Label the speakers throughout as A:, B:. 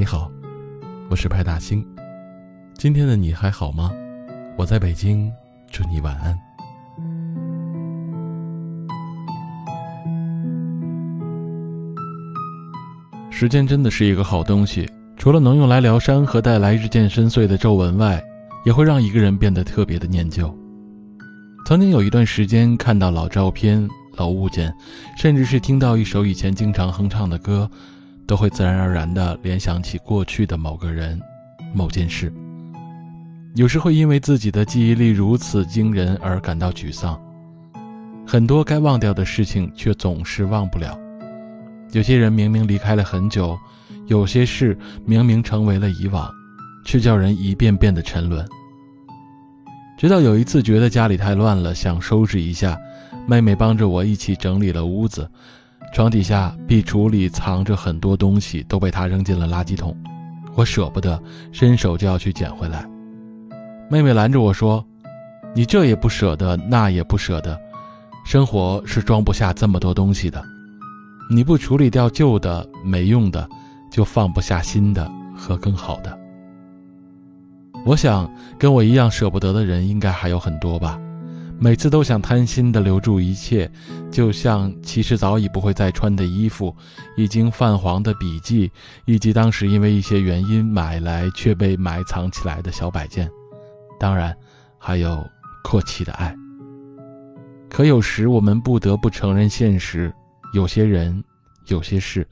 A: 你好，我是派大星。今天的你还好吗？我在北京，祝你晚安。时间真的是一个好东西，除了能用来疗伤和带来日渐深邃的皱纹外，也会让一个人变得特别的念旧。曾经有一段时间，看到老照片、老物件，甚至是听到一首以前经常哼唱的歌，都会自然而然地联想起过去的某个人、某件事。有时会因为自己的记忆力如此惊人而感到沮丧，很多该忘掉的事情却总是忘不了。有些人明明离开了很久，有些事明明成为了以往，却叫人一遍遍的沉沦。直到有一次觉得家里太乱了，想收拾一下，妹妹帮着我一起整理了屋子，床底下、壁橱里藏着很多东西，都被他扔进了垃圾桶。我舍不得，伸手就要去捡回来，妹妹拦着我说：“你这也不舍得，那也不舍得，生活是装不下这么多东西的。”你不处理掉旧的、没用的，就放不下新的和更好的。我想跟我一样舍不得的人应该还有很多吧。每次都想贪心的留住一切，就像其实早已不会再穿的衣服、已经泛黄的笔记，以及当时因为一些原因买来却被埋藏起来的小摆件。当然，还有过期的爱。可有时我们不得不承认现实。有些人，有些事，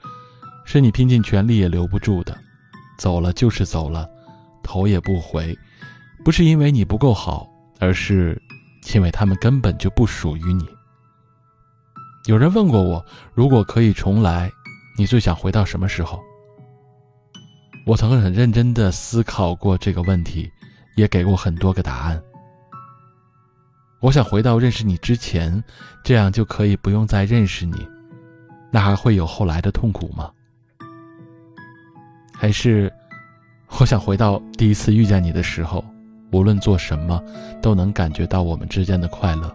A: 是你拼尽全力也留不住的，走了就是走了，头也不回，不是因为你不够好，而是因为他们根本就不属于你。有人问过我，如果可以重来，你最想回到什么时候？我曾很认真的思考过这个问题，也给过很多个答案。我想回到认识你之前，这样就可以不用再认识你。那还会有后来的痛苦吗？还是，我想回到第一次遇见你的时候，无论做什么，都能感觉到我们之间的快乐。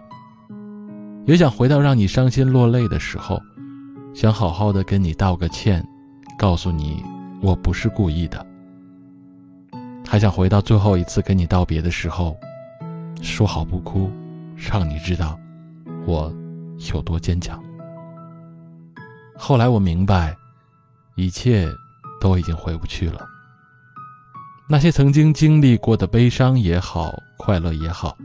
A: 也想回到让你伤心落泪的时候，想好好的跟你道个歉，告诉你我不是故意的。还想回到最后一次跟你道别的时候，说好不哭，让你知道我有多坚强。后来我明白，一切都已经回不去了。那些曾经经历过的悲伤也好，快乐也好，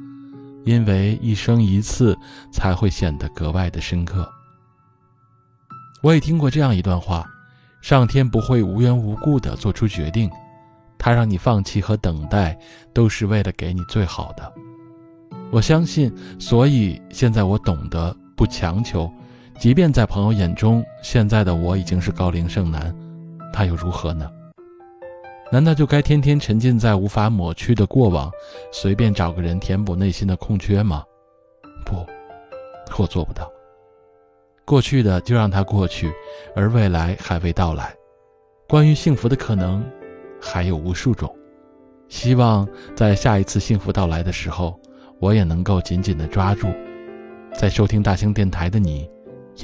A: 因为一生一次，才会显得格外的深刻。我也听过这样一段话：上天不会无缘无故的做出决定，他让你放弃和等待，都是为了给你最好的。我相信，所以现在我懂得不强求。即便在朋友眼中，现在的我已经是高龄剩男，那又如何呢？难道就该天天沉浸在无法抹去的过往，随便找个人填补内心的空缺吗？不，我做不到。过去的就让它过去，而未来还未到来。关于幸福的可能，还有无数种。希望在下一次幸福到来的时候，我也能够紧紧的抓住。在收听大兴电台的你。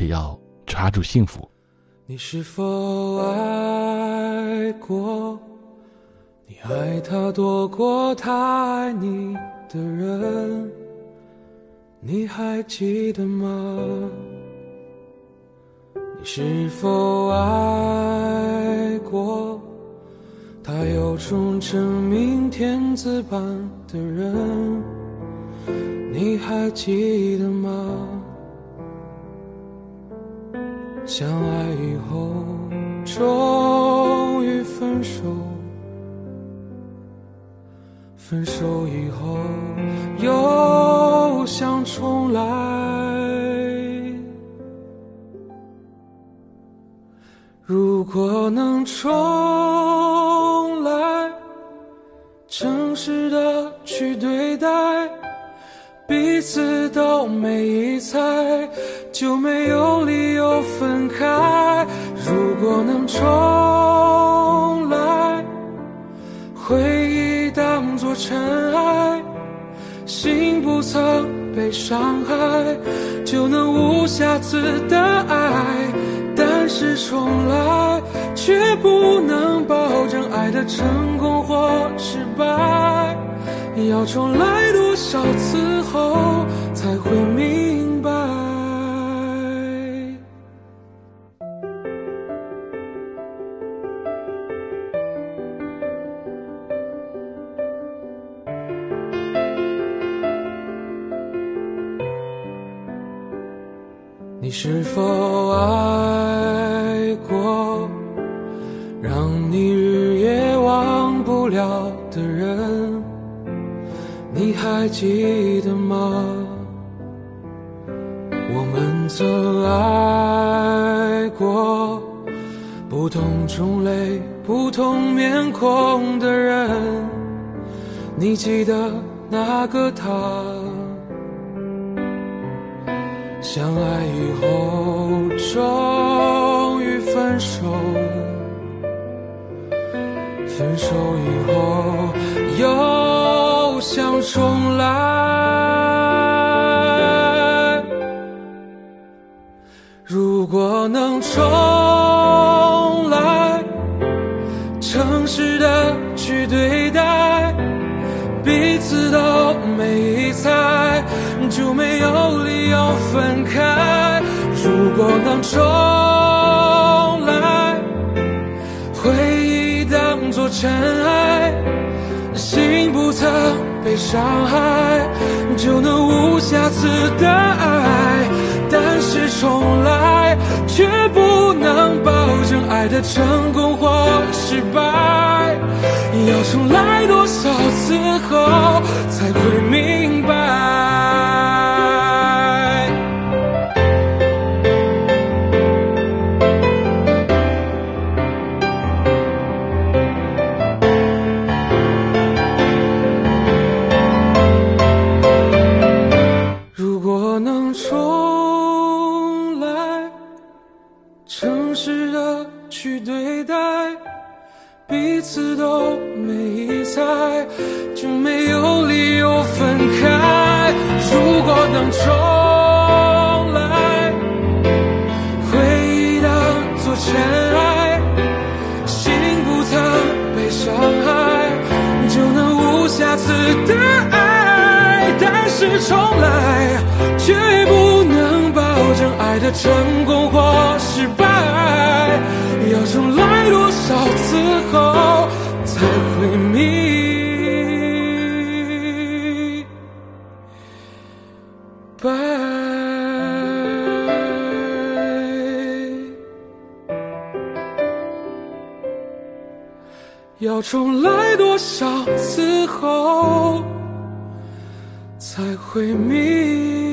A: 也要抓住幸福。
B: 你是否爱过？你爱他多过他爱你的人，你还记得吗？你是否爱过？他有种真命天子般的人，你还记得吗？相爱以后，终于分手；分手以后，又想重来。如果能重来，诚实的去对待。彼此都没疑猜，就没有理由分开。如果能重尘埃，心不曾被伤害，就能无瑕疵的爱。但是重来，却不能保证爱的成功或失败。要重来多少次后才会明你是否爱过，让你日夜忘不了的人？你还记得吗？我们曾爱过，不同种类、不同面孔的人。你记得那个他？相爱以后，就没有理由分开。如果能重来，回忆当作尘埃，心不曾被伤害，就能无瑕疵的爱。但是重来，却不能保证爱的成功或失败。要重来多少次后才会明白？都没意猜，就没有理由分开。如果能重来，回忆当作尘埃，心不曾被伤害，就能无瑕疵的爱。但是重来，却不能保证爱的成功或失败。要重来多少次后会明白？要重来多少次后？才会明